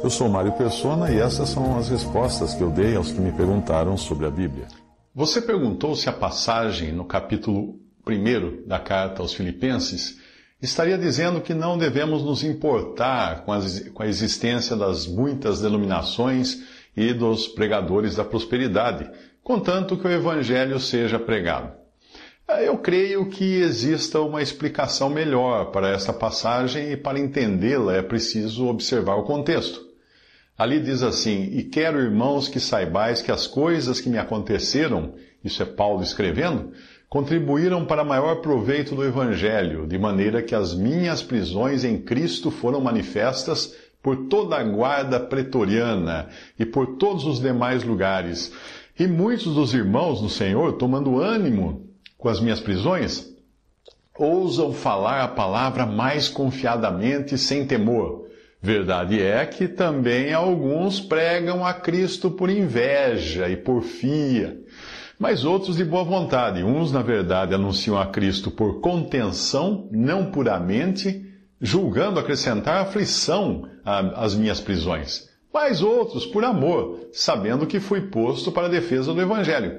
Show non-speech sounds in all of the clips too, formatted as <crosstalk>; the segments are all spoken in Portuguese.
Eu sou Mário Persona e essas são as respostas que eu dei aos que me perguntaram sobre a Bíblia. Você perguntou se a passagem no capítulo 1 da carta aos Filipenses estaria dizendo que não devemos nos importar com, as, com a existência das muitas denominações e dos pregadores da prosperidade, contanto que o Evangelho seja pregado. Eu creio que exista uma explicação melhor para esta passagem e para entendê-la é preciso observar o contexto. Ali diz assim: E quero, irmãos, que saibais que as coisas que me aconteceram, isso é Paulo escrevendo, contribuíram para maior proveito do Evangelho, de maneira que as minhas prisões em Cristo foram manifestas por toda a guarda pretoriana e por todos os demais lugares. E muitos dos irmãos no Senhor, tomando ânimo com as minhas prisões, ousam falar a palavra mais confiadamente sem temor Verdade é que também alguns pregam a Cristo por inveja e porfia, mas outros de boa vontade. Uns, na verdade, anunciam a Cristo por contenção, não puramente, julgando acrescentar aflição às minhas prisões. Mas outros por amor, sabendo que fui posto para a defesa do Evangelho.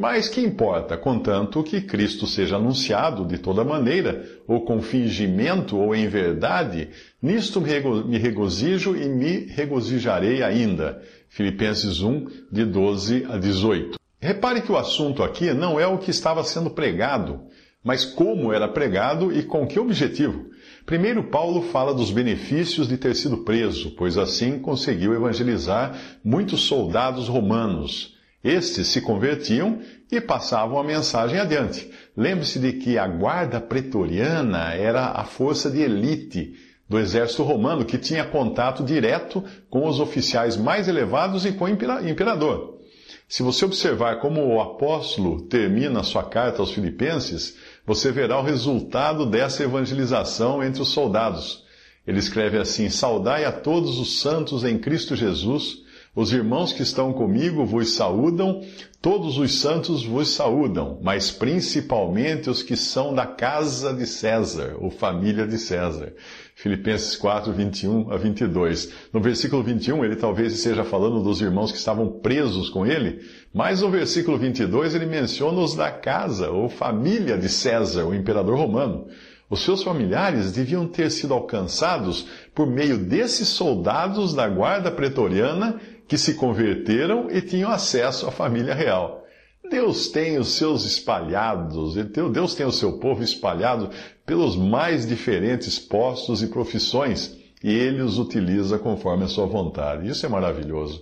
Mas que importa, contanto que Cristo seja anunciado de toda maneira, ou com fingimento, ou em verdade, nisto me regozijo e me regozijarei ainda. Filipenses 1, de 12 a 18. Repare que o assunto aqui não é o que estava sendo pregado, mas como era pregado e com que objetivo. Primeiro, Paulo fala dos benefícios de ter sido preso, pois assim conseguiu evangelizar muitos soldados romanos. Estes se convertiam e passavam a mensagem adiante. Lembre-se de que a guarda pretoriana era a força de elite do exército romano que tinha contato direto com os oficiais mais elevados e com o imperador. Se você observar como o apóstolo termina sua carta aos Filipenses, você verá o resultado dessa evangelização entre os soldados. Ele escreve assim: Saudai a todos os santos em Cristo Jesus. Os irmãos que estão comigo vos saúdam, todos os santos vos saúdam, mas principalmente os que são da casa de César, ou família de César. Filipenses 4, 21 a 22. No versículo 21, ele talvez esteja falando dos irmãos que estavam presos com ele, mas no versículo 22 ele menciona os da casa, ou família de César, o imperador romano. Os seus familiares deviam ter sido alcançados por meio desses soldados da guarda pretoriana que se converteram e tinham acesso à família real. Deus tem os seus espalhados, Deus tem o seu povo espalhado pelos mais diferentes postos e profissões, e ele os utiliza conforme a sua vontade. Isso é maravilhoso.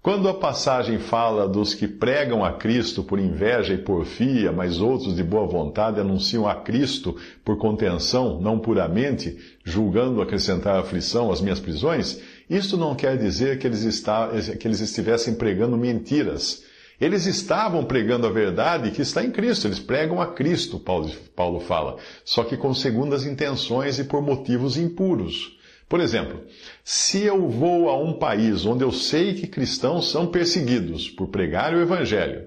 Quando a passagem fala dos que pregam a Cristo por inveja e porfia, mas outros de boa vontade anunciam a Cristo por contenção, não puramente, julgando acrescentar aflição às minhas prisões, isto não quer dizer que eles, está, que eles estivessem pregando mentiras. Eles estavam pregando a verdade que está em Cristo. Eles pregam a Cristo, Paulo, Paulo fala, só que com segundas intenções e por motivos impuros. Por exemplo, se eu vou a um país onde eu sei que cristãos são perseguidos por pregar o Evangelho,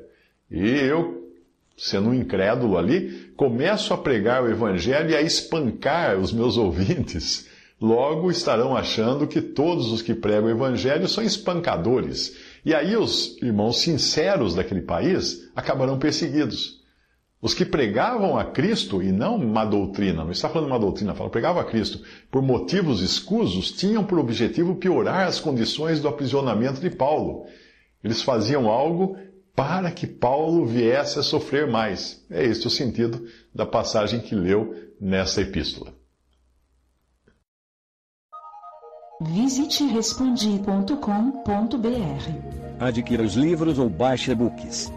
e eu, sendo um incrédulo ali, começo a pregar o Evangelho e a espancar os meus <laughs> ouvintes, logo estarão achando que todos os que pregam o Evangelho são espancadores. E aí os irmãos sinceros daquele país acabarão perseguidos. Os que pregavam a Cristo, e não uma doutrina, não está falando uma doutrina, fala, pregavam a Cristo por motivos escusos, tinham por objetivo piorar as condições do aprisionamento de Paulo. Eles faziam algo para que Paulo viesse a sofrer mais. É este o sentido da passagem que leu nessa epístola. Visite respondi.com.br. Adquira os livros ou baixe e-books.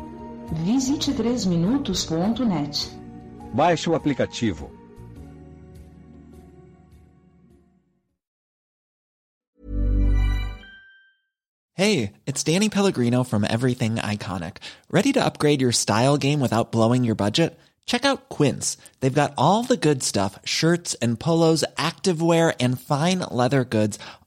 Visite 3minutos.net. Baixe o aplicativo. Hey, it's Danny Pellegrino from Everything Iconic. Ready to upgrade your style game without blowing your budget? Check out Quince. They've got all the good stuff, shirts and polos, activewear and fine leather goods